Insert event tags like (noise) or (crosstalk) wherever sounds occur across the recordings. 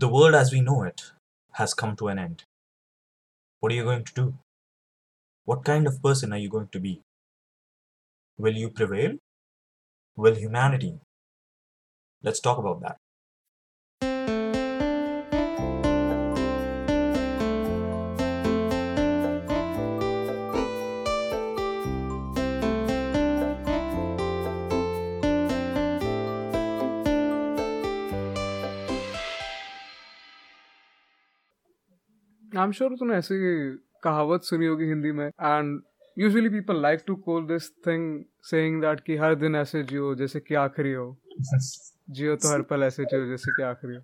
The world as we know it has come to an end. What are you going to do? What kind of person are you going to be? Will you prevail? Will humanity? Let's talk about that. I am sure तूने ऐसी कहावत सुनी होगी हिंदी में and usually people like to call this thing saying that कि हर दिन ऐसे जियो जैसे कि आखिरी हो। जियो तो हर पल ऐसे जियो जैसे कि आखिरी हो।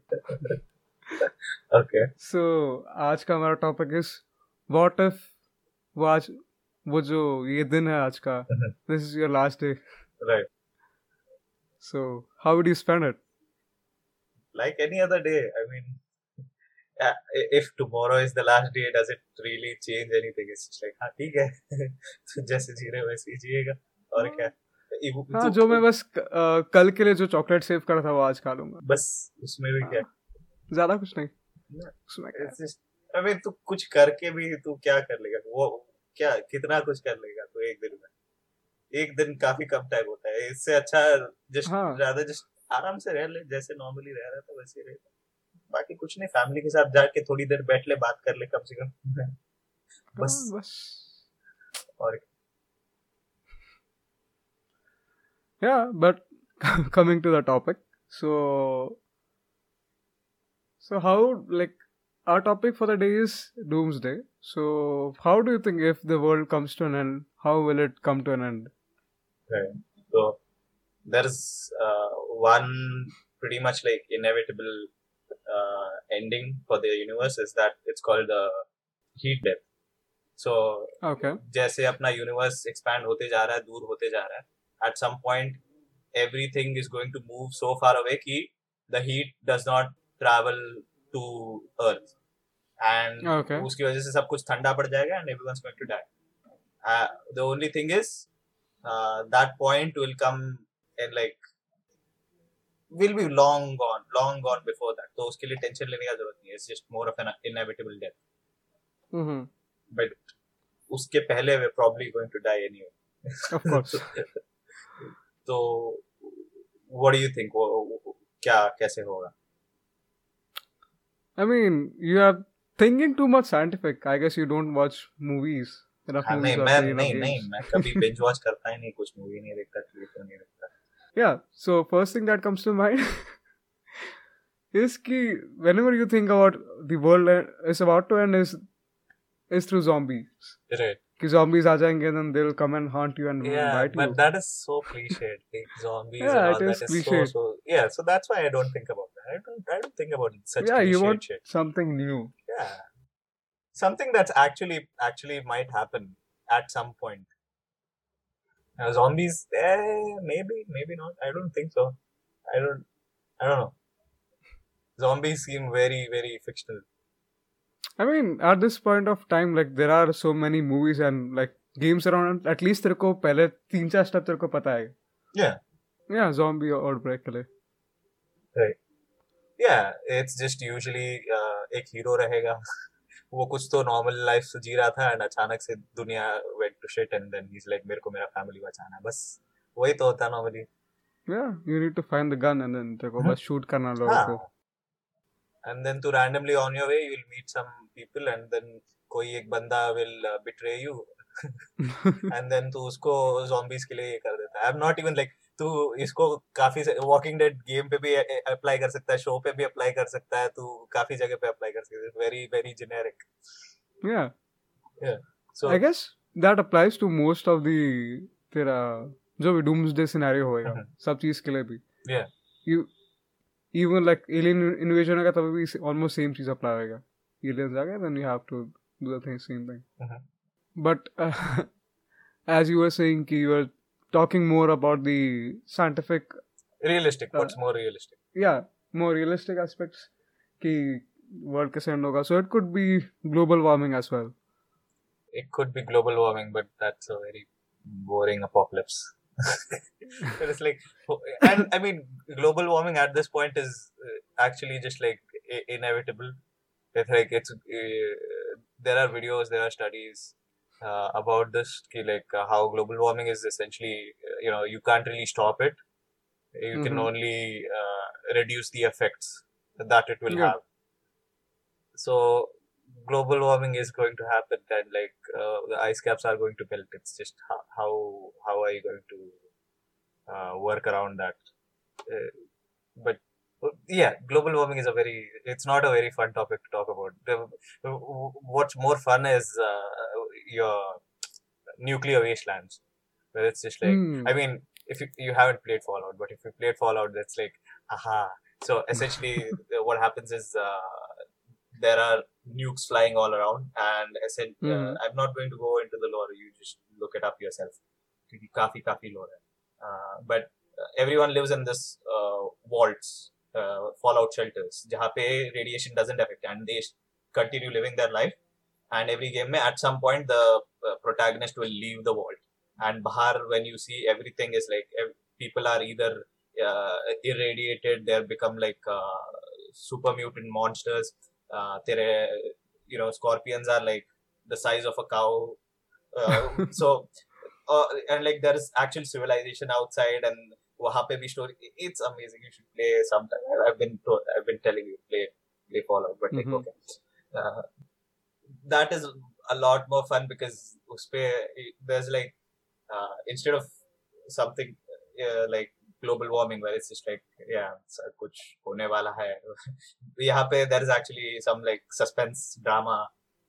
Okay. सो आज का हमारा टॉपिक इज़ व्हाट इफ़ वो आज वो जो ये दिन है आज का this is your last day right so how would you spend it like any other day I mean, i- if tomorrow is the last day, does it really change anything? It's just like, हाँ ठीक है. (laughs) तो जैसे जी रहे हो वैसे ही जिएगा। और क्या? इव- हाँ तो- जो मैं बस कल के लिए जो चॉकलेट सेव करा था वो आज खा लूँगा। बस उसमें भी क्या? ज़्यादा कुछ नहीं। उसमें क्या? है? I mean, तू कुछ करके भी तू क्या कर लेगा? वो क्या कितना कुछ कर लेगा तू एक दिन में? एक दिन काफ़ी कम टाइम होता है। इससे अच्छा जस्ट हाँ। ज़्यादा जस्ट आराम से रह ले जैसे नॉर्मली रह रहा था वैसे ही रह बाकी कुछ नहीं फैमिली के साथ जाके थोड़ी देर बैठ ले बात कर ले कम से कम (laughs) बस हाँ, बस और yeah but (laughs) coming to the topic so so how like our topic for the day is doomsday so how do you think if the world comes to an end how will it come to an end Right. So there's uh, one pretty much like inevitable uh, ending for the universe is that it's called the heat death. So okay जैसे अपना universe expand होते जा रहा है दूर होते जा रहा है at some point everything is going to move so far away कि the heat does not travel to earth and. उसकी वजह से सब कुछ ठंडा पड़ जाएगा and everyone's going to die the only thing is that point will come in like will be long gone long gone before that तो उसके लिए टेंशन लेने का ज़रूरत नहीं है it's just more of an inevitable death mm-hmm. but उसके पहले we're probably going to die anyway of course तो what do you think वो, वो- क्या कैसे होगा i mean you are thinking too much scientific i guess you don't watch movies हाँ, नहीं मैं नहीं नहीं मैं कभी binge watch करता ही नहीं कुछ मूवी नहीं देखता टीवी तो नहीं देखता Yeah. So first thing that comes to mind (laughs) is कि whenever you think about the world e- is about to end is is through zombies. right कि zombies आ जाएंगे then they'll come and haunt you and yeah bite but you. that is so cliched like zombies Yeah, and all it that is is so cliched. so yeah so that's why I don't think about that I don't I don't think about such yeah, you cliched want shit something new. yeah something that's actually actually might happen at some point Now, zombies eh, maybe maybe not i don't think so i don't i don't know zombies seem very very fictional I mean, at this point of time, like there are so many movies and like games around. At least तेरे को पहले तीन चार step तेरे को पता है. yeah Yeah, zombie outbreak के लिए. right yeah it's just usually uh, एक हीरो रहेगा वो कुछ तो नॉर्मल लाइफ जी रहा था एंड अचानक से दुनिया went to shit and then he is like मेरे को मेरा फैमिली बचाना है। बस वही तो होता है नॉर्मली या you need to find the gun and then तेरे को हाँ। बस शूट करना लोगों हाँ। को। And then to randomly on your way you will meet some people and then कोई एक बंदा will betray you and then तू उसको ज़ॉम्बीज के लिए कर देता है। I am not even like तू इसको काफ़ी वॉकिंग डेड गेम पे भी अप्लाई कर सकता है शो पे भी अप्लाई कर सकता है तू काफ़ी जगह पे अप्लाई कर सकता है। Very very generic yeah yeah so I guess that applies to most of the तेरा जो भी डूम्सडे सिनेरियो होएगा uh-huh. सब चीज़ के लिए भी। Yeah you even like alien invasion का तभी भी ऑलमोस्ट सेम चीज़ अप्लाई होएगा। एलियंस आ गए then you have to do the thing same thing but as you are saying कि you are talking more about the scientific realistic uh, what's more realistic? yeah more realistic aspects ki world kaise end hoga so it could be global warming as well. It could be global warming but that's a very boring apocalypse. (laughs) It's like and i mean global warming at this point is uh, actually just like inevitable. It's like it's uh, there are videos there are studies uh, about this, like uh, how global warming is essentially, uh, you know, you can't really stop it. You mm-hmm. can only uh, reduce the effects that it will yeah. have. So global warming is going to happen, and like the ice caps are going to melt. It's just how how, how are you going to work around that? but yeah global warming is a very it's not a very fun topic to talk about what's more fun is uh, your nuclear wastelands where it's just like mm. i mean if you, you haven't played fallout but if you played fallout that's like aha so essentially (laughs) what happens is uh, there are nukes flying all around and i said, mm. uh, hmm. i'm not going to go into the lore you just look it up yourself kafi kafi lore uh, but uh, everyone lives in this uh, vaults uh, fallout shelters जहाँ पे radiation doesn't affect and they continue living their life and every game में at some point the uh, protagonist will leave the vault and bahar when you see everything is like people are either uh, irradiated they're become like uh, super mutant monsters uh, तेरे you know scorpions are like the size of a cow uh, (laughs) so uh, and like there is actual civilization outside and वहाँ पे भी story it's amazing you should play some time I have been I have been telling you play play Fallout, but like okay, uh, that is a lot more fun because uspe there's like uh, instead of something uh, like global warming where it's just like yeah कुछ होने वाला है यहाँ पे there is actually some like suspense drama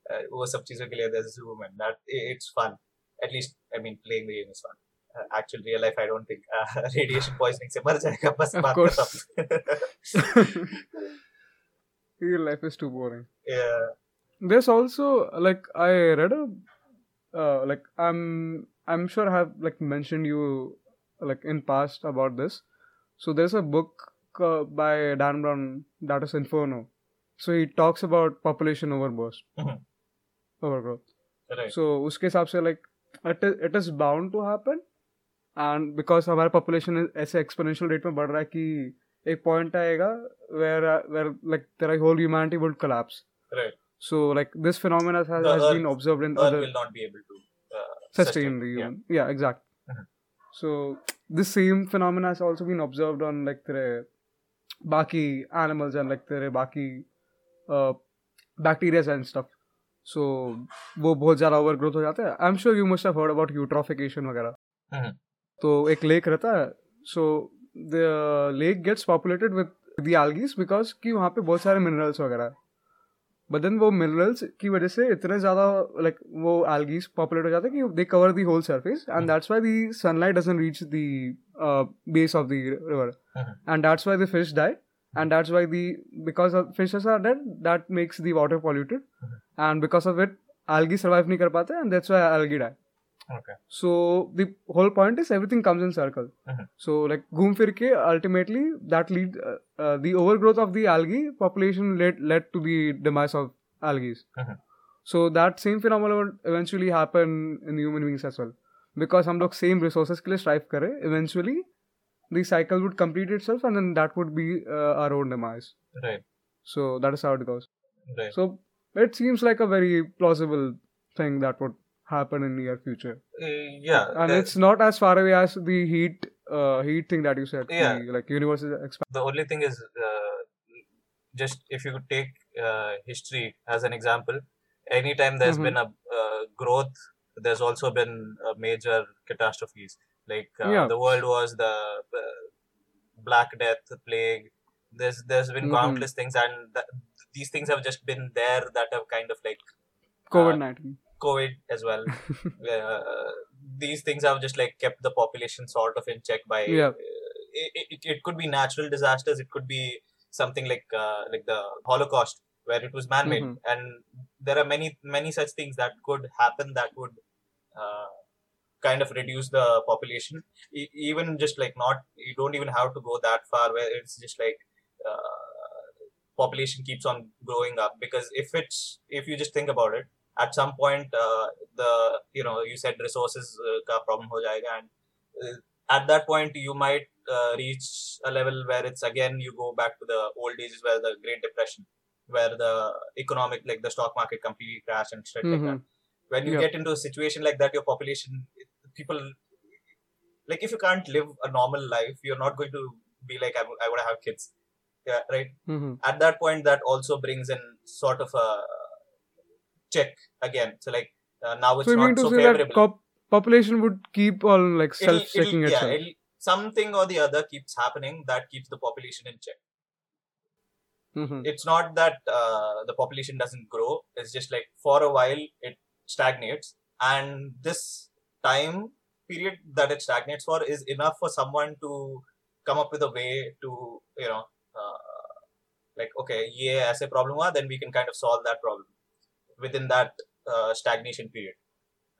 uh, वो सब चीजों के लिए there's a room and that it's fun at least I mean playing the game is fun actual real life, I don't think uh, radiation poisoning से मर जाएगा बस of course. (laughs) real life is too boring. Yeah. There's also like I read a uh, like I'm I'm sure I have like mentioned you like in past about this. So there's a book uh, by Dan Brown that is Inferno. So he talks about population overburst, mm-hmm. overgrowth. Right. So उसके हिसाब से like it is, it is bound to happen and because हमारा population ऐसे exponential rate में बढ़ रहा है कि एक पॉइंट आएगा वेयर वेयर लाइक तेरा whole humanity would collapse right so like this phenomena has, has been observed in Earth other will not be able to uh, sustain the human yeah, yeah exactly mm-hmm. so this same phenomena has also been observed on like तेरे बाकी animals and like तेरे बाकी uh, bacteria and stuff so वो बहुत ज़्यादा over growth हो जाता है I am sure you must have heard about eutrophication वगैरह mm-hmm. तो एक लेक रहता है। So the lake gets populated with the algae because कि वहाँ पे बहुत सारे मिनरल्स वगैरह बट देन वो मिनरल्स की वजह से इतने ज़्यादा लाइक like, वो एल्गीज पॉपुलेट हो जाते हैं कि they cover the whole surface and that's why the sunlight doesn't reach the base of the river and that's why the fish die and that's why the because of fishes are dead that makes the water polluted mm-hmm. and because of it algae survive नहीं कर पाते and that's why algae die. Okay. So the whole point is everything comes in circle. Mm-hmm. So like घूम फिर के ultimately that lead uh, uh, the overgrowth of the algae population led led to the demise of algae. Mm-hmm. So that same phenomenon would eventually happen in human beings as well because हम लोग same resources के लिए strive करें eventually the cycle would complete itself and then that would be uh, our own demise. Right. So that is how it goes. Right. So it seems like a very plausible thing that would happen in near future. Uh, yeah, and it's not as far away as the heat uh, heat thing that you said. Yeah, the, like universe is expanding. The only thing is uh, just if you could take uh, history as an example, anytime there's Mhm. been a uh, growth, there's also been major catastrophes. Like uh, Yeah. the world was the Black Death, the plague. There's there's been Mhm. countless things, and th- these things have just been there that have kind of like COVID nineteen. COVID as well. (laughs) uh, these things have just like kept the population sort of in check by. Yeah. Uh, it, it, it could be natural disasters. It could be something like uh, like the Holocaust where it was man-made, Mhm. and there are many many such things that could happen that would uh, kind of reduce the population. E- even just like not you don't even have to go that far where it's just like. Uh, population keeps on growing up because if it's if you just think about it at some point uh, the you know you said resources uh, ka problem ho jayega and uh, at that point you might uh, reach a level where it's again you go back to the old ages where the great depression where the economic like the stock market completely crashed and shit mm-hmm. like that mm-hmm. when you get into a situation like that your population people like if you can't live a normal life you're not going to be like i, I want to have kids yeah, right mm-hmm. at that point that also brings in sort of a check again. So like uh, now it's So not to so say that favorable. cop- population would keep on like It'll- it'll- self-checking yeah, itself? it'll- something or the other keeps happening that keeps the population in check. Mm-hmm. it's not that uh, the population doesn't grow. It's just like for a while it stagnates. And this time period that it stagnates for is enough for someone to come up with a way to you know uh, like okay yeah as a problem then we can kind of solve that problem within that uh, stagnation period.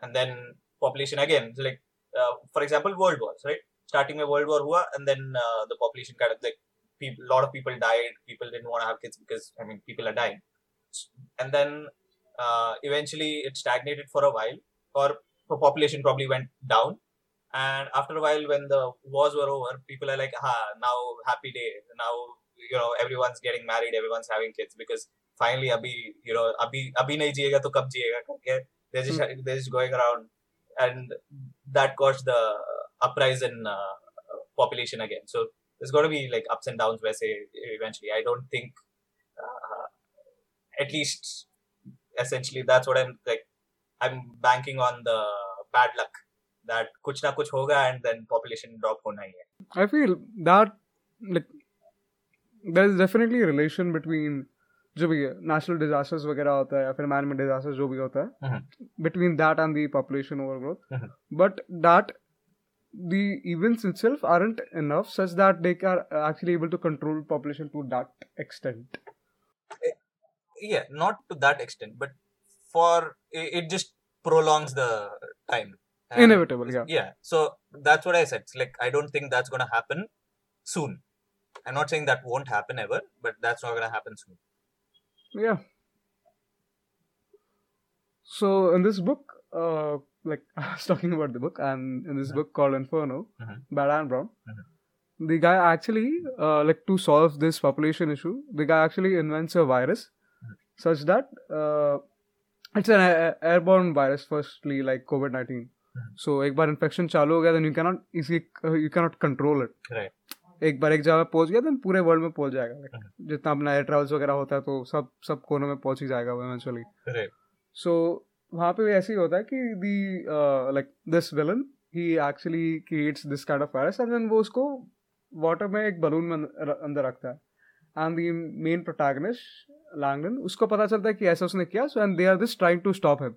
And then population again like uh, for example world wars right? Starting with world war hua, and then uh, the population kind of like people a lot of people died. People didn't want to have kids because i mean people are dying. And then uh, eventually it stagnated for a while or the population probably went down. And after a while when the wars were over people are like ha now happy day. Now you know everyone's getting married. Everyone's having kids because finally abhi you know abhi abhi nahi jiyega to kab jiyega karke. They're just they're just going around and that caused the uprise in uh, population again. So there's got to be like ups and downs where say eventually. I don't think uh, at least essentially that's what i'm like i'm banking on the bad luck that kuch na kuch hoga and then population drop hona hi hai. I feel that like there's definitely a relation between जो भी national disasters वगैरह होता है या फिर man made disasters जो भी होता है between that and the population overgrowth Mhm. but that the events itself aren't enough such that they are actually able to control population to that extent yeah not to that extent but for it just prolongs the time And- inevitable yeah yeah so that's what i said It's like i don't think that's going to happen soon i'm not saying that won't happen ever but that's not going to happen soon Yeah. So in this book, uh, like (laughs) I was talking about the book, and in this Mhm. book called Inferno Mhm. by Dan Brown, Mhm. the guy actually, uh, like to solve this population issue, the guy actually invents a virus Mhm. such that uh, it's an a- a- airborne virus. Firstly, like COVID nineteen. Mhm. So एक बार infection चालू हो गया, then you cannot easily uh, you cannot control it. right एक बार एक जगह पहुँच गया then पूरे वर्ल्ड में पहुँच जाएगा। Mhm. जितना अपना एयर ट्रेवल्स वगैरह होता है तो सब सब कोनों में पहुँच ही जाएगा वो इवेंचुअली सो वहाँ पे भी ऐसे ही होता है कि the like this villain he actually creates this kind of virus and then वो उसको वाटर में एक बलून में अंदर रखता है। And the main protagonist Langdon उसको पता चलता है कि ऐसा उसने किया so and they are this trying to stop him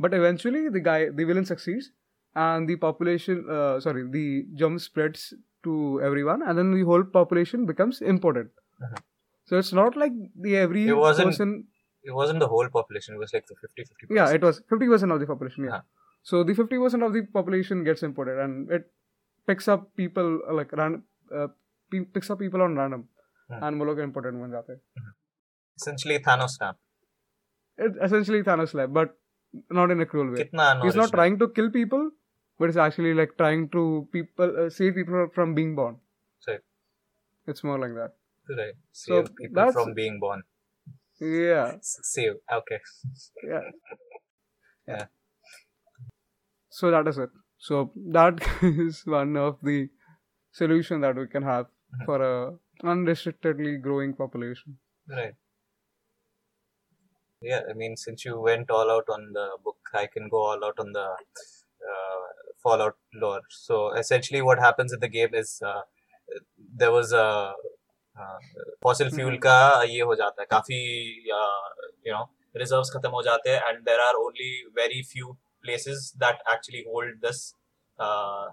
but eventually the guy the villain succeeds and the population uh, sorry the germ spreads to everyone and then the whole population becomes important Mhm. so it's not like the every It wasn't- person it wasn't the whole population it was like the 50 50 yeah it was 50% of the population yeah Yeah. so the 50% of the population gets imported and it picks up people uh, like ran, uh, pe- picks up people on random Hmm. and वो लोग important बन जाते हैं essentially thanos snap it essentially Thanos lab but not in a cruel way kitna he's not trying to kill people but it's actually like trying to people uh, save people from being born. Right. it's more like that. Right. So save people that's- from being born. Yeah. Save. Okay. Yeah. Yeah. so that is it. So that (laughs) is one of the solution that we can have Mhm. for a unrestrictedly growing population. Right. Yeah, I mean, since you went all out on the book, I can go all out on the uh, Fallout lore. So essentially, what happens in the game is uh, there was a uh, fossil fuel Mhm. का ये हो जाता है काफी uh, you know reserves खत्म हो जाते हैं and there are only very few places that actually hold this uh,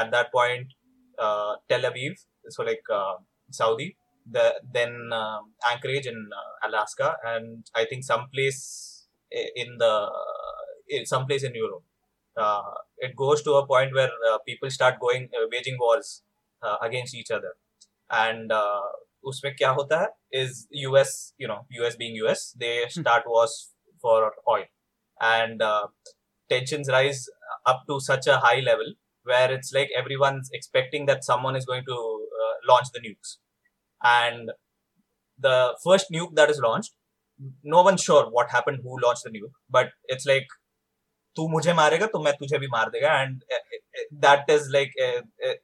at that point uh, Tel Aviv so like uh, Saudi the then uh, Anchorage in uh, Alaska, and I think someplace i- in the in someplace in Europe. Uh, it goes to a point where uh, people start going uh, waging wars uh, against each other, and uh, उसमें क्या होता है is US you know US being US they start wars for oil and uh, tensions rise up to such a high level where it's like everyone's expecting that someone is going to uh, launch the nukes and the first nuke that is launched no one's sure what happened who launched the nuke but it's like तू मुझे मारेगा तो मैं तुझे भी मार देगा। And that is like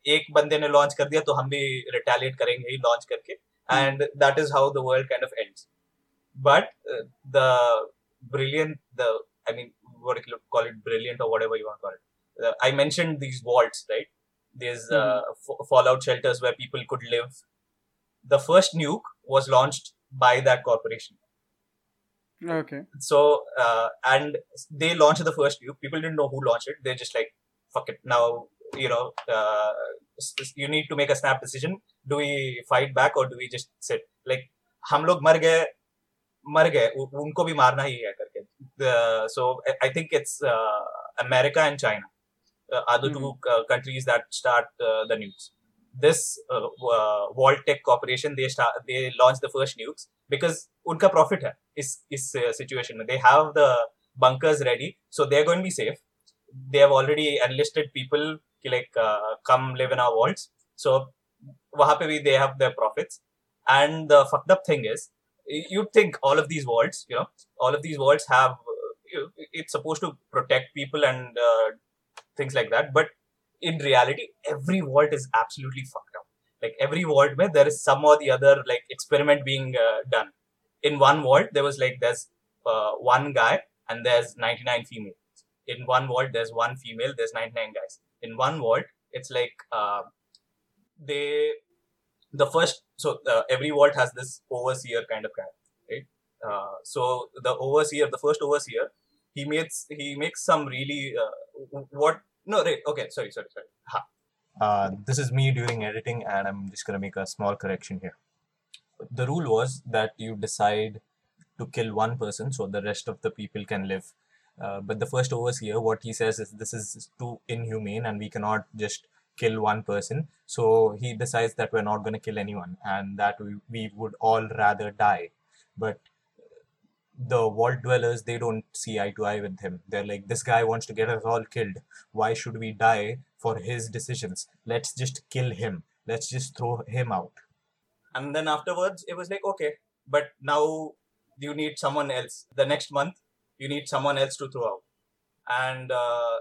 एक बंदे ने लॉन्च कर दिया तो हम भी रिटेलिएट करेंगे ही लॉन्च करके। And that is how the world kind of ends but the brilliant the I mean what you call it brilliant और whatever you want call it I mention these vaults right this fallout shelters where people could live the first nuke was launched by that corporation Okay. so uh, and they launched the first nuke people didn't know who launched it they're just like fuck it now you know uh, s- s- you need to make a snap decision do we fight back or do we just sit like हम लोग मर गए मर गए उ- उनको भी मारना ही है करके so I- I think it's uh, America and China uh, are the two uh, countries that start uh, the nukes. this uh, uh Vault-Tec Corporation they start they launched the first nukes because unka profit hai is is uh, situation they have the bunkers ready so they're going to be safe. They have already enlisted people ki, like uh, come live in our vaults. So wahan pe bhi they have their profits. And the fucked up thing is you think all of these vaults you know all of these vaults have uh, it's supposed to protect people and things like that but in reality every vault is absolutely fucked up. Like every vault where there is some or the other like experiment being uh, done. In one vault there was like there's uh, one guy and there's 99 females. In one vault there's one female there's 99 guys. In one vault it's like uh, they the first so uh, every vault has this overseer kind of guy right? Uh, so the overseer the first overseer he makes he makes some really uh, what no right okay sorry sorry sorry ha. Uh, this is me during editing, and I'm just gonna make a small correction here. The rule was that you decide to kill one person so the rest of the people can live. Uh, but the first overseer, what he says is this is too inhumane, and we cannot just kill one person. So he decides that we're not gonna kill anyone, and that we, we would all rather die. But the vault dwellers they don't see eye to eye with him. They're like this guy wants to get us all killed. Why should we die for his decisions? Let's just kill him. Let's just throw him out. And then afterwards it was like okay but now you need someone else. The next month you need someone else to throw out. And uh,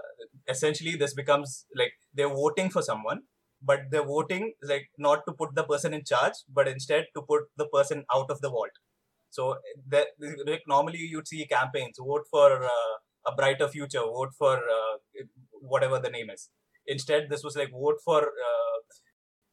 essentially this becomes like they're voting for someone but they're voting like not to put the person in charge but instead to put the person out of the vault so that normally you'd see campaigns vote for uh, a brighter future vote for uh, whatever the name is. Instead this was like vote for uh,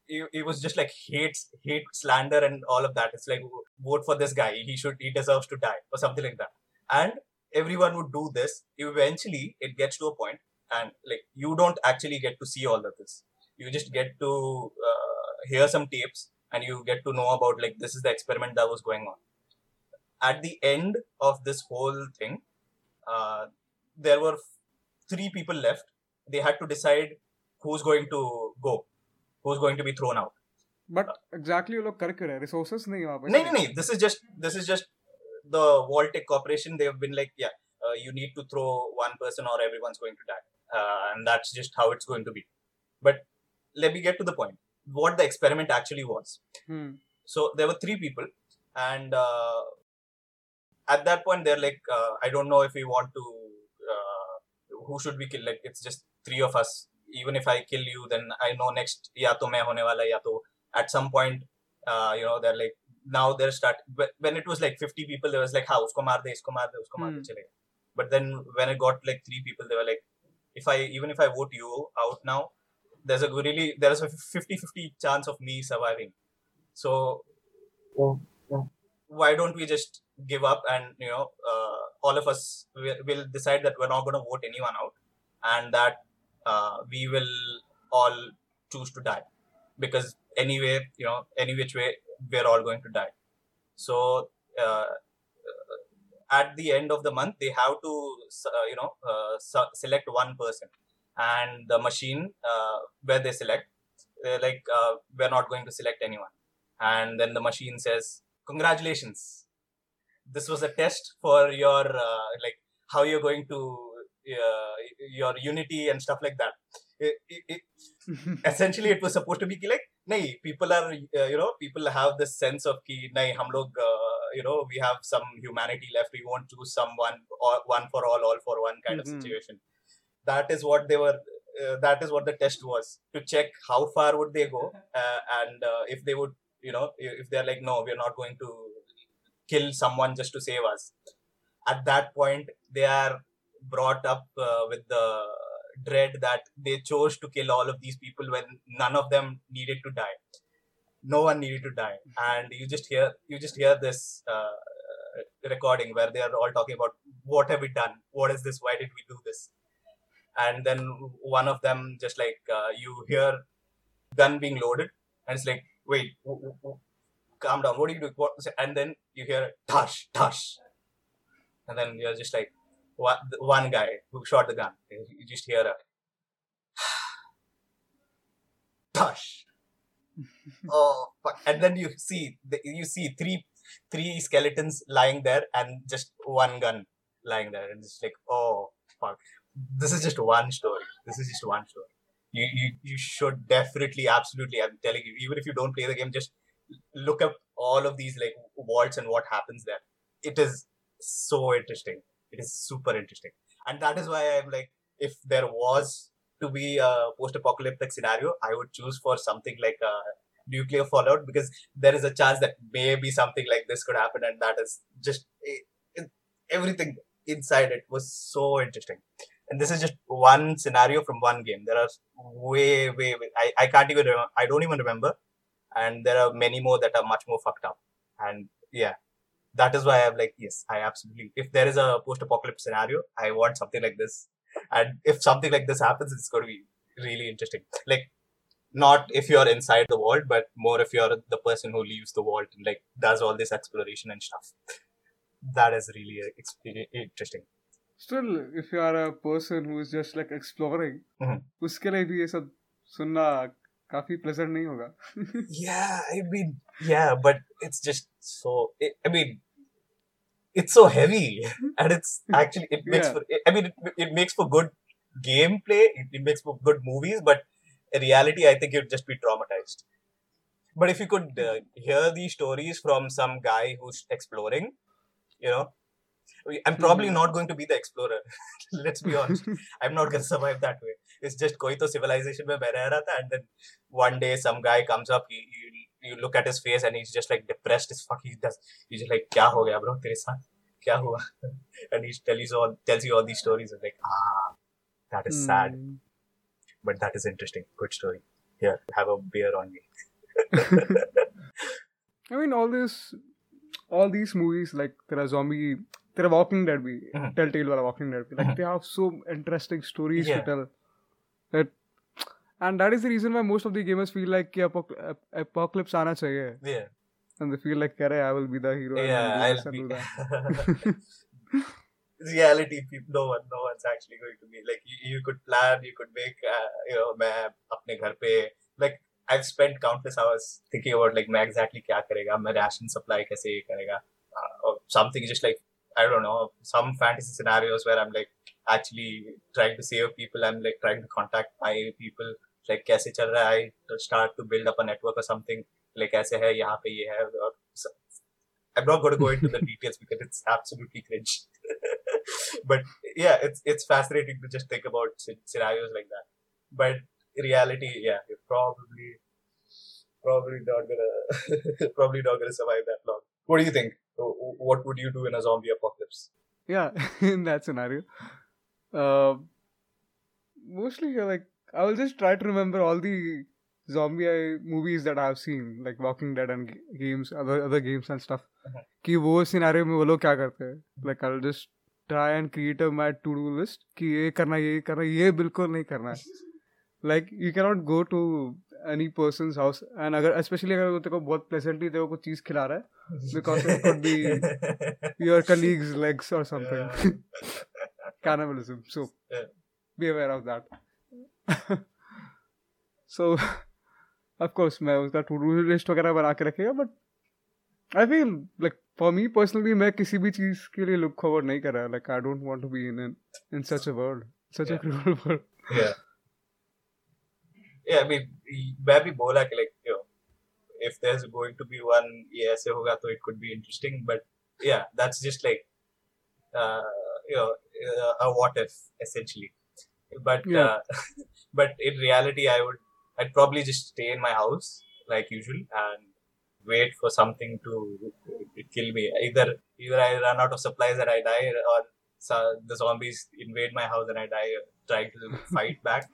it, it was just like hate hate slander and all of that. It's like vote for this guy. He should he deserves to die or something like that. And everyone would do this. Eventually it gets to a point and like you don't actually get to see all of this. You just get to uh, hear some tapes and you get to know about like this is the experiment that was going on at the end of this whole thing, uh, there were three people left. They had to decide who's going to go, who's going to be thrown out. But exactly, you look correct. Resources, no, no, no. This is just this is just the Vault-Tec Corporation. They have been like, yeah, uh, you need to throw one person or everyone's going to die, uh, and that's just how it's going to be. But let me get to the point. What the experiment actually was. So there were three people, and at that point they're like uh, i don't know if we want to uh, who should we kill? Like it's just three of us. Even if i kill you then i know next ya to main hone wala ya to at some point uh, you know they're like now they're start wh- when it was like 50 people there was like ha usko maar de isko maar de usko maar de Hmm. chalega but then when it got like three people they were like if i even if i vote you out now there's a really there's a 50 50 chance of me surviving. So why don't we just give up and you know uh, all of us will, will decide that we're not going to vote anyone out and that uh, we will all choose to die. Because anyway you know any which way we're all going to die. So uh, at the end of the month they have to uh, you know uh, se- select one person. And the machine uh, where they select they're like uh, we're not going to select anyone. And then the machine says congratulations this was a test for your uh, like how you're going to uh, your unity and stuff like that. It, it, it, essentially it was supposed to be like nahi people are uh, you know people have this sense of ki nahi hum log uh, you know we have some humanity left. We won't choose someone or one for all all for one kind Mhm. of situation. That is what they were uh, that is what the test was to check how far would they go uh, and uh, if they would you know if they're like no we're not going to kill someone just to save us. At that point they are brought up uh, with the dread that they chose to kill all of these people when none of them needed to die. No one needed to die. And you just hear you just hear this uh, recording where they are all talking about what have we done? What is this? Why did we do this? And then one of them just like uh, you hear gun being loaded and it's like wait w- w- calm down. What are you doing what? and then you hear tush tush and then you're just like one, one guy who shot the gun. You just hear a (sighs) tush (laughs) oh fuck. and then you see you see three three skeletons lying there and just one gun lying there. And it's like oh fuck. This is just one story. This is just one story. You, you you should definitely absolutely i'm telling you even if you don't play the game just look up all of these like vaults and what happens there. It is so interesting. It is super interesting. And that is why i'm like if there was to be a post-apocalyptic scenario i would choose for something like a nuclear fallout because there is a chance that maybe something like this could happen and that is just eh, it, it, everything inside it was so interesting. And this is just one scenario from one game. There are way way, way I, I can't even i don't even remember and there are many more that are much more fucked up and yeah that is why i'm like yes i absolutely if there is a post-apocalypse scenario i want something like this and if something like this happens it's going to be really interesting like not if you're inside the vault but more if you're the person who leaves the vault and like does all this exploration and stuff that is really uh, ex- interesting Still, if you are a person who is just like exploring, Mhm. उसके लिए भी ये सब सुनना काफ़ी pleasant नहीं होगा. yeah but it's just so it, i mean it's so heavy and it's actually it makes Yeah. for i mean it, it makes for good gameplay it, it makes for good movies but in reality i think you'd just be traumatized but if you could uh, hear these stories from some guy who's exploring you know I'm probably mm-hmm. not going to be the explorer. (laughs) Let's be honest. (laughs) I'm not gonna survive that way. It's just koi to civilization mein reh raha tha, and then one day some guy comes up. He, you, you look at his face and he's just like depressed as fuck. He does. He's just like, "Kya ho gaya, bro? Tere saath kya hua?" and he tells you all tells you all these stories. And like, ah, that is mm. sad, hmm. but that is interesting. Good story. Here, have a beer on me. (laughs) I mean, all this, all these movies like there are zombie तेरा Walking Dead भी, Mhm. Telltale वाला Walking Dead भी, like Mhm. they have so interesting stories Yeah. to tell. That, and that is the reason why most of the gamers feel like कि apocalypse आना चाहिए, Yeah, and they feel like अरे I will be the hero. yeah. I'll I'll be. reality people no one no one's actually going to be like you, you could plan you could make uh, you know मैं अपने घर पे like I've spent countless hours thinking about like मैं exactly क्या करेगा मैं ration supply कैसे ये करेगा uh, or something just like I don't know some fantasy scenarios where I'm like actually trying to save people I'm like trying to contact my people like कैसे चल रहा है I start to build up a network or something like ऐसे है यहाँ पे ये है और so- I'm not going to go into the details because it's absolutely cringe. (laughs) but yeah, it's it's fascinating to just think about sce- scenarios like that. But in reality, yeah, you're probably probably not gonna (laughs) probably not gonna survive that long. What do you think? Wh- wh- What would you do in a zombie apocalypse? yeah, (laughs) in that scenario, uh, mostly yeah, like I will just try to remember all the zombie uh, movies that I've seen, like Walking Dead and g- games, other other games and stuff. Mhm. कि वो scenario में वो लोग क्या करते हैं? Like I'll just try and create a my to do list कि ये करना ये करना ये बिल्कुल नहीं करना है. Like you cannot go to any person house and अगर स्पेशली अगर तेरे को बहुत प्लेजेंटली तेरे को कुछ चीज़ खिला रहा है because it could be your colleagues legs और something cannibalism so be aware of that so of course मैं उसका टू डू लिस्ट वगैरह बना के रखेगा but I feel like for me personally मैं किसी भी चीज़ के लिए लुक फॉरवर्ड नहीं कर रहा like I don't want to be in in such a world such a cruel world या या I mean where we bowl like, like if there's going to be one ESA hoga, so it could be interesting. But yeah, that's just like uh, you know uh, a what if essentially. But uh, (laughs) but in reality, I would I'd probably just stay in my house like usual and wait for something to kill me. Either either I run out of supplies and I die, or the zombies invade my house and I die trying to fight back.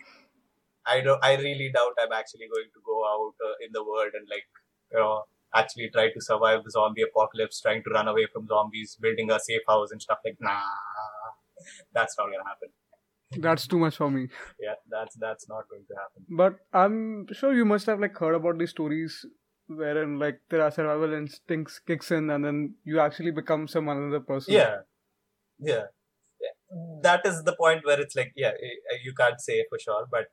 I don't. I really doubt I'm actually going to go out uh, in the world and like you know actually try to survive the zombie apocalypse, trying to run away from zombies, building a safe house and stuff like nah. That's not gonna happen. That's too much for me. Yeah, that's that's not going to happen. But I'm sure you must have like heard about these stories wherein like their survival instincts kicks in and then you actually become some another person. Yeah, yeah. Yeah. That is the point where it's like, yeah, eh, you can't say for sure, but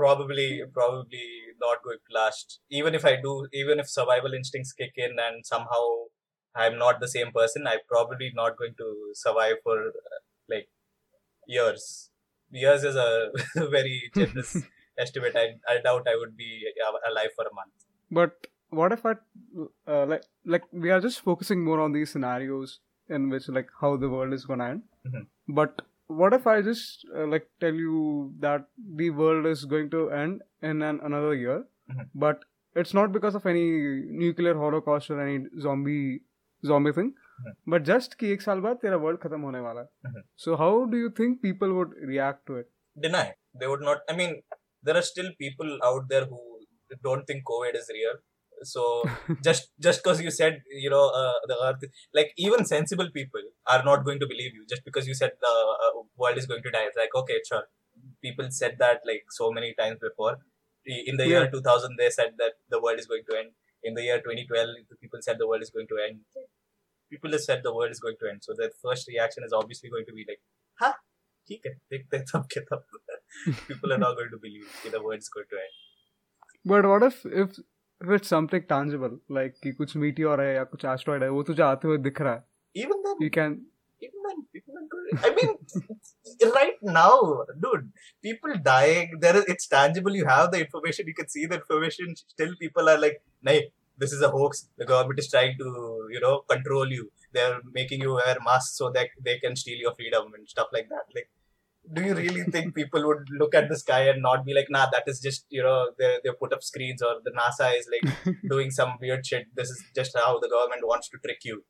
probably, probably not going to last. Even if I do, even if survival instincts kick in and somehow I'm not the same person, I'm probably not going to survive for uh, like years. Years is a (laughs) very generous (laughs) estimate. I, I doubt I would be uh, alive for a month. But what if I uh, like like we are just focusing more on these scenarios in which like how the world is gonna end. Mhm. But what if I just uh, like tell you that the world is going to end in an, another year, Mhm. but it's not because of any nuclear holocaust or any zombie zombie thing, Mhm. but just कि एक साल बाद तेरा world खत्म होने वाला है. Mhm. So how do you think people would react to it? deny. They would not. I mean, there are still people out there who don't think COVID is real. So (laughs) just just because you said you know uh, the earth, like even sensible people are not going to believe you just because you said the uh, world is going to die. It's like okay, sure. People said that like so many times before. In the year Yeah. 2000, they said that the world is going to end. In the year 2012, the people said the world is going to end. People have said the world is going to end. So their first reaction is obviously going to be like, "Huh? ठीक (laughs) है देखते हैं तब के तब people are not going to believe कि the world is going to end But what if if if it's something tangible like कि कुछ meteor है या कुछ asteroid है वो तुझे आते हुए दिख रहा है even then you can I mean right now dude people dying there is it's tangible you have the information you can see the information still people are like nay this is a hoax the government is trying to you know control you they're making you wear masks so that they can steal your freedom and stuff like that like do you really think people (laughs) would look at the sky and not be like nah that is just you know they they put up screens or the nasa is like (laughs) doing some weird shit this is just how the government wants to trick you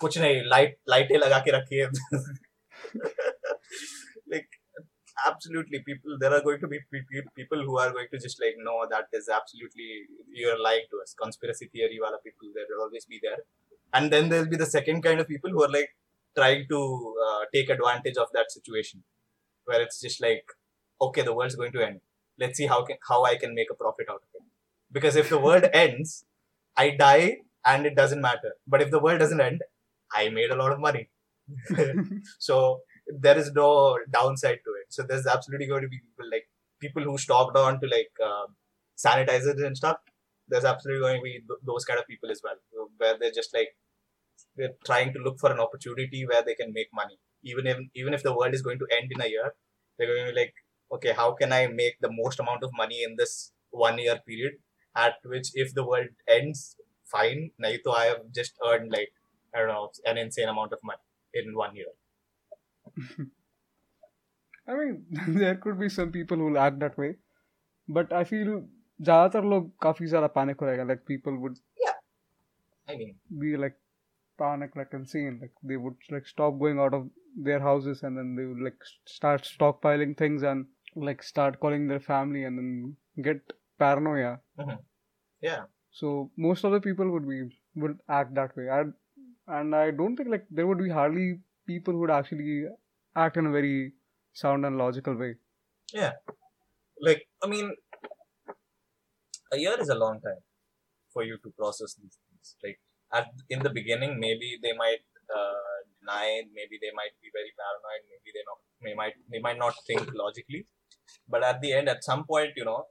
कुछ नहीं light लाइटें लगा के रखी है (laughs) like absolutely people there are going to be pe- pe- people who are going to just like no that is absolutely you're lying to us. Conspiracy theory wala people there will always be there. And then there'll be the second kind of people who are like trying to uh, take advantage of that situation. Where it's just like okay the world's going to end. Let's see how can how i can make a profit out of it. Because if the world (laughs) ends i die and it doesn't matter. But if the world doesn't end i made a lot of money (laughs) so there is no downside to it. So there's absolutely going to be people like people who stocked on to like uh, sanitizers and stuff. There's absolutely going to be th- those kind of people as well where they're just like they're trying to look for an opportunity where they can make money. Even if even if the world is going to end in a year they're going to be like okay how can i make the most amount of money in this one year period? At which if the world ends fine. Nahi to i have just earned like i don't know an insane amount of money in one year I mean (laughs) there could be some people who will act that way but I feel ज़्यादातर लोग काफी ज़्यादा panic हो जाएगा like people would i mean be like panic like insane like they would like stop going out of their houses and then they would like s- start stockpiling things and like start calling their family and then get paranoia yeah so most of the people would be would act that way I, and i don't think like there would be hardly people who would actually act in a very sound and logical way. Yeah, like i mean a year is a long time for you to process these things. Like at in the beginning maybe they might uh, deny maybe they might be very paranoid maybe they not they might they might not think logically. But at the end at some point you know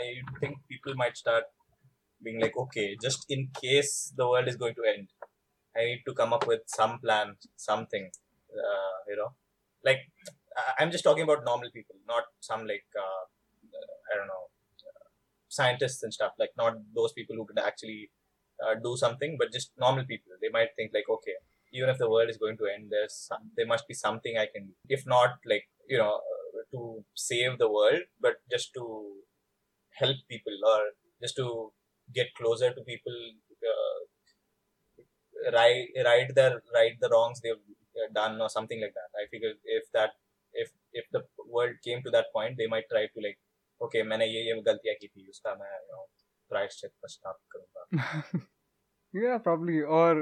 i think people might start being like okay just in case the world is going to end i need to come up with some plan something uh, you know like i'm just talking about normal people not some like uh, I don't know scientists and stuff like not those people who could actually uh, do something, but just normal people. They might think like, okay, even if the world is going to end, there's some, there must be something I can do. If not like you know uh, to save the world, but just to help people or just to get closer to people Uh, right right the right the wrongs they've uh, done or something like that i figure if that if if the world came to that point they might try to like okay मैंने ये ये गलतियां की थी उसका मैं you know, प्रायश्चित पश्चाताप करूंगा (laughs) yeah probably or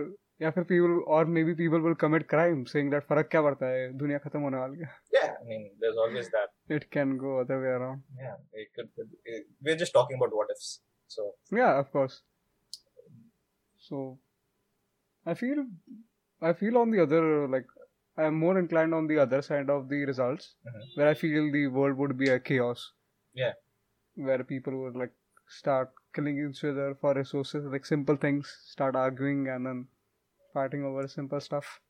या फिर people or maybe people will commit crime saying that फर्क क्या पड़ता है दुनिया खत्म होने वाली है yeah i mean there's always that it can go other way around yeah it could, it, we're just talking about what ifs so yeah of course so I feel I feel on the other like I am more inclined on the other side of the results mm-hmm. where I feel the world would be a chaos. Yeah. Where people would like start killing each other for resources, like simple things, start arguing and then fighting over simple stuff.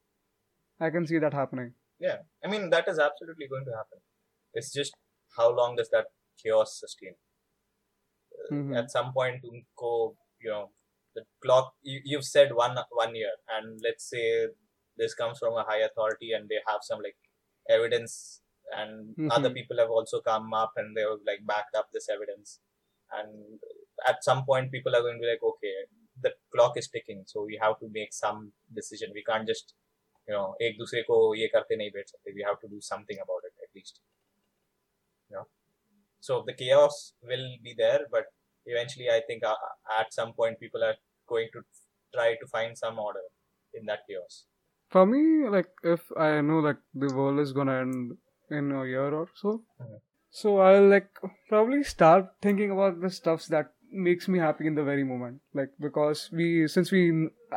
I can see that happening. Yeah. I mean that is absolutely going to happen. It's just how long does that chaos sustain? Uh, mm-hmm. At some point to go, you know, the clock you, you've said one one year and let's say this comes from a high authority and they have some like evidence and mm-hmm. other people have also come up and they have like backed up this evidence. And at some point people are going to be like okay the clock is ticking so we have to make some decision. We can't just you know we have to do something about it at least. You know? So the chaos will be there but eventually i think uh, at some point people are going to try to find some order in that chaos for me like if i know like the world is gonna end in a year or so Mhm. so i'll like probably start thinking about the stuffs that makes me happy in the very moment like because we since we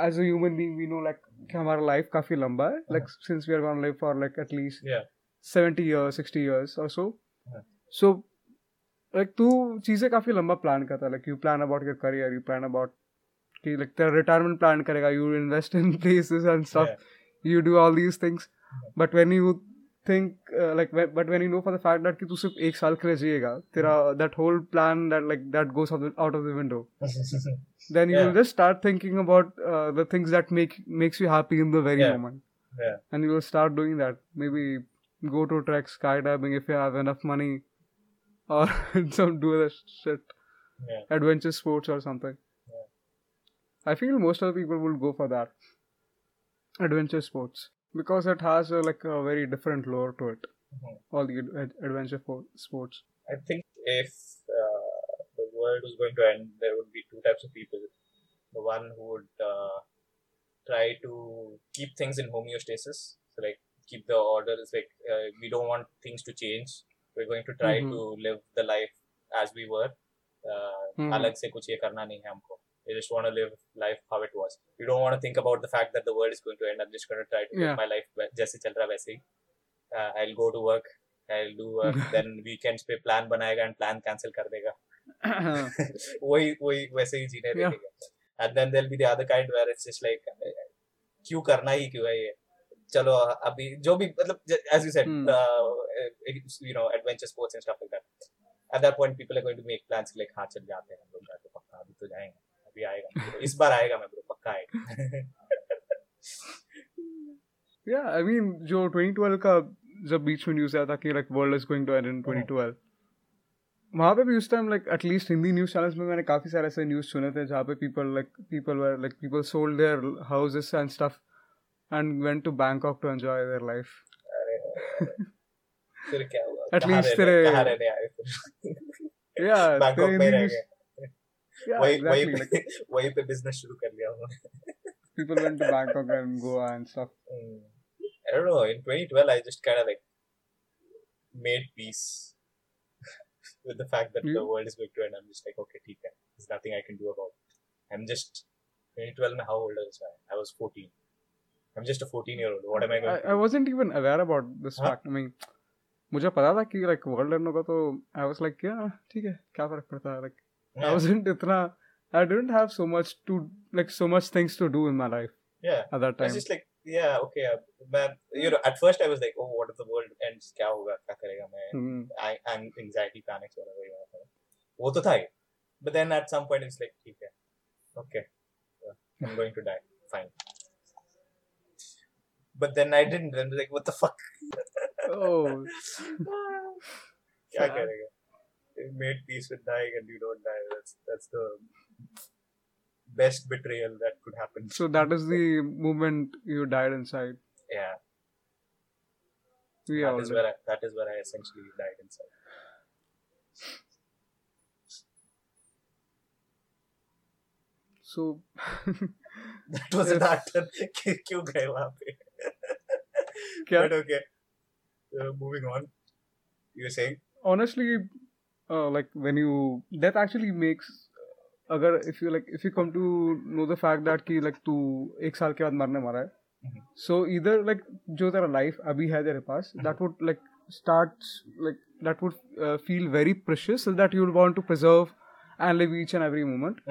as a human being we know like कि हमारा life काफी लंबा है like since we are gonna live for like at least yeah 70 years 60 years or so हाँ. so like तू चीज़ें काफ़ी लंबा प्लान करता है like you plan about your career you plan about कि लाइक तेरा रिटायरमेंट प्लान करेगा you invest in places and stuff you do all these things but when you think like but when you know for the fact that कि तू सिर्फ़ एक साल के लिए जिएगा तेरा that whole plan that like that goes out of the window then you just start thinking about the things that make makes you happy in the very moment and you will start doing that maybe go to trek skydiving if you have enough money or (laughs) some do other shit. Yeah. Adventure sports or something. Yeah. i feel most of the people will go for that. Adventure sports. Because it has a, like a very different lore to it. Mhm. all the ad- adventure fo- sports. I think if uh, the world was going to end there would be two types of people. The one who would uh, try to keep things in homeostasis. So like keep the order it's like uh, we don't want things to change we're going to try Mhm. to live the life as we were uh, Mhm. अलग से कुछ ये करना नहीं है हमको we just want to live life how it was we don't want to think about the fact that the world is going to end i'm just going to try to live Yeah. my life जैसे चल रहा है वैसे ही uh, I'll go to work I'll do uh, then weekends पे plan बनाएगा and plan cancel कर देगा वही वही वैसे ही जीने Yeah. देगा and then there'll be the other kind where it's just like क्यों करना ही क्यों है ये चलो अभी जो भी मतलब as you said Hmm. uh, you know adventure sports and stuff like that. At that point people are going to make plans like हाँ चल जाते हैं हम लोग जाके पक्का अभी तो जाएँगे अभी आएगा इस बार आएगा मैं bro पक्का आएगा। (laughs) Yeah i mean जो 2012 का जब बीच में न्यूज़ आया था कि like world is going to end in 2012 वहाँ पे भी उस time like at least Hindi news channels में मैंने काफ़ी सारे ऐसे न्यूज़ सुने थे जहाँ पे people like people were like people sold their houses and stuff and went to Bangkok to enjoy their life (laughs) फिर क्या हुआ At कहाँ least रहने- तेरे- (laughs) (laughs) कहाँ रहने आए फिर या बैंकॉक में रह गए yeah वही वही exactly like पे वही पे बिजनेस शुरू कर लिया उन्होंने people went to Bangkok and Goa and stuff Mm. I don't know. In 2012, I just kind of like made peace with the fact that the You- world is going to end. I'm just like, okay, ठीक है. There's nothing I can do about it. I'm just 2012 में how old was I? I was 14. I'm just a 14 year old. What am I going I, to I wasn't even aware about this हाँ? fact I mean मुझे पता था कि like world and होगा तो I was like yeah ठीक है क्या फर्क पड़ता है like do? I wasn't इतना I didn't have so much to like so much things to do in my life Yeah. at that It's time just like yeah okay uh, man you know at first i was like oh what if the world ends kya hoga kya karega main Hmm. I, and anxiety panics whatever you want to वो तो था ही but then at some point it's like ठीक है okay yeah, I'm going to die fine but then I didn't and like what the fuck Oh, क्या करेगा you made peace with dying and you don't die that's that's the best betrayal that could happen so that is the moment you died inside. yeah We that all is did. where I, that is where I essentially died inside So (laughs) that was If- an actor क्यों गए वहाँ पे क्या? But okay moving on you are saying honestly like when you you actually makes अगर if you like if you come to know the fact that कि like तू एक साल के बाद मरने वाला है सो इधर लाइक जो तेरा लाइफ अभी है तेरे पास that would like start like that would feel very precious that you want to preserve and live each and every moment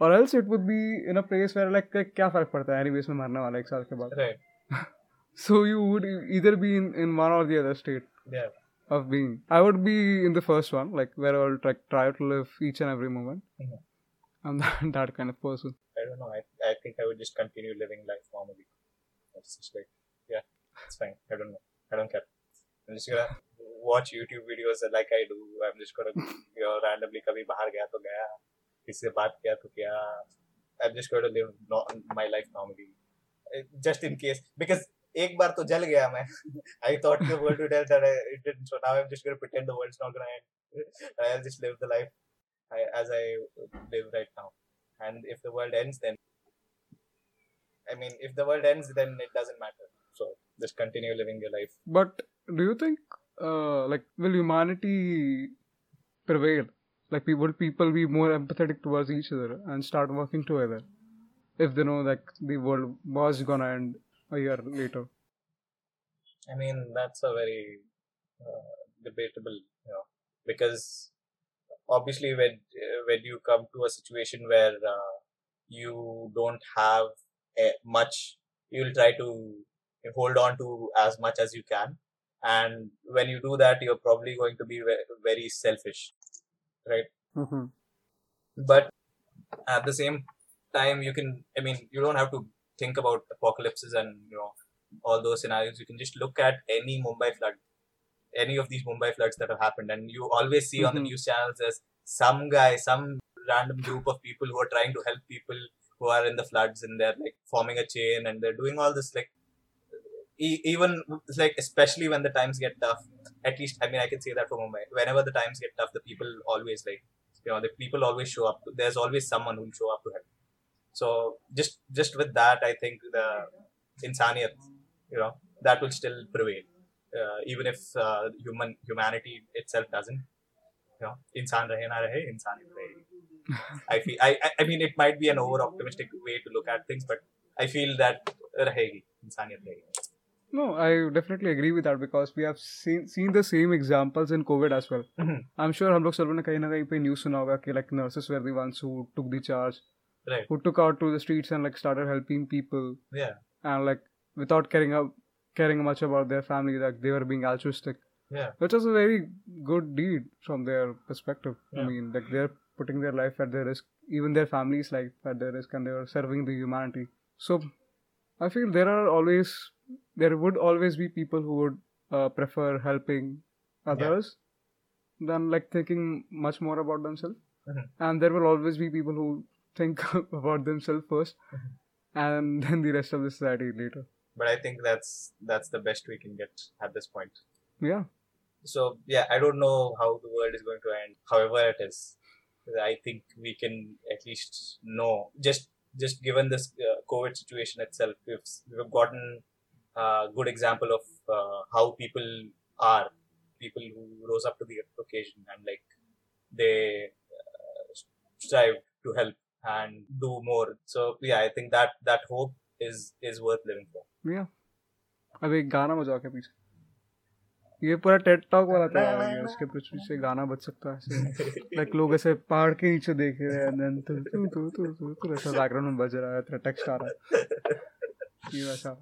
और else it would be in a place where like क्या फ़र्क पड़ता है anyways में मरने वाला एक साल के बाद? Right (laughs) so you would e- either be in, in one or the other state yeah of being. I would be in the first one, like where I will try, try to live each and every moment. Mhm. I'm (laughs) that, that kind of person. I don't know I, I think I would just continue living life normally it's just like yeah it's fine I don't know I don't care I'm just gonna watch YouTube videos like I do I'm just gonna (laughs) you know randomly कभी बाहर गया तो गया किसी से बात किया तो किया I'm just going to live no, my life normally Uh, just in case because एक बार तो जल गया मैं I thought the world would end that I, it didn't so now I'm just going to pretend the world's not going to end (laughs) I'll just live the life I, as I live right now and if the world ends then I mean if the world ends then it doesn't matter so just continue living your life But do you think, uh, like, will humanity prevail? Like, pe- will people be more empathetic towards each other and start working together if they know like the world was gonna end a year later? I mean, that's a very uh, debatable, you know, because obviously when uh, when you come to a situation where uh, you don't have uh, much, you'll try to hold on to as much as you can, and when you do that, you're probably going to be very selfish, right? Mm-hmm. but at the same time you can i mean you don't have to think about apocalypses and you know all those scenarios you can just look at any mumbai flood any of these mumbai floods that have happened. And you always see on the Mhm. news channels as some guy some random group of people who are trying to help people who are in the floods and they're like forming a chain and they're doing all this like e- even like especially when the times get tough at least i mean i can say that for mumbai whenever the times get tough the people always like you know the people always show up. There's always someone who'll show up to help so just just with that i think the insaniyat you know that will still prevail uh, even if uh, human humanity itself doesn't you know insan rahe na rahe insaniyat rahegi i feel I, I i mean it might be an over optimistic way to look at things but i feel that rahegi insaniyat rahegi No, I definitely agree with that because we have seen seen the same examples in COVID as well. Mhm. I'm sure हम लोग सब ने कहीं ना कहीं पे news सुना होगा कि like nurses were the ones who took the charge, right. who took out to the streets and like started helping people. Yeah. And like without caring up caring much about their family, like they were being altruistic, yeah. Which was a very good deed from their perspective. I mean, like they're putting their life at their risk, even their family's life at their risk, and they were serving the humanity. So, I feel there are always there would always be people who would uh, prefer helping others than like thinking much more about themselves, Mhm. and there will always be people who think (laughs) about themselves 1st Mhm. and (laughs) then the rest of the society later. but i think that's that's the best we can get at this point Yeah. so yeah i don't know how the world is going to end however it is i think we can at least know just just given this uh, covid situation itself we've, we've gotten a good example of uh, how people are people who rose up to the occasion and like they uh, strive to help and do more so yeah i think that that hope is is worth living for या अब एक गाना बजाओ के पीछे ये पूरा Ted talk वाला था ये उसके पीछे पीछे गाना बज सकता है ऐसे लाइक लोग ऐसे पहाड़ के नीचे देख रहे हैं देन तू तू तू तू तू तू ऐसा बैकग्राउंड में बज रहा है तेरा टेक्स्ट आ रहा है कि वैसा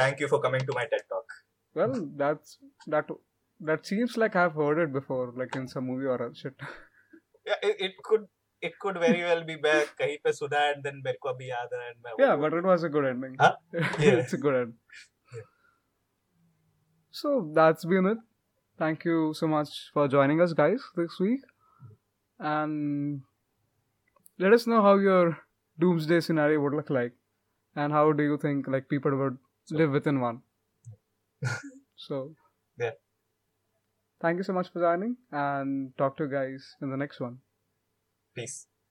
Thank you for coming to my TED talk. well that's that that seems like I've heard it before like in some movie or a shit Yeah, it, it could it could very well be back. kahin pe suna and then mere ko abhi yaad hai and main yeah but it was a good ending. huh? (laughs) yeah. it's a good end. So that's been it. Thank you so much for joining us guys this week. And let us know how your doomsday scenario would look like. And how do you think like people would so. live within one? (laughs) So yeah. thank you so much for joining and talk to you guys in the next one. Peace.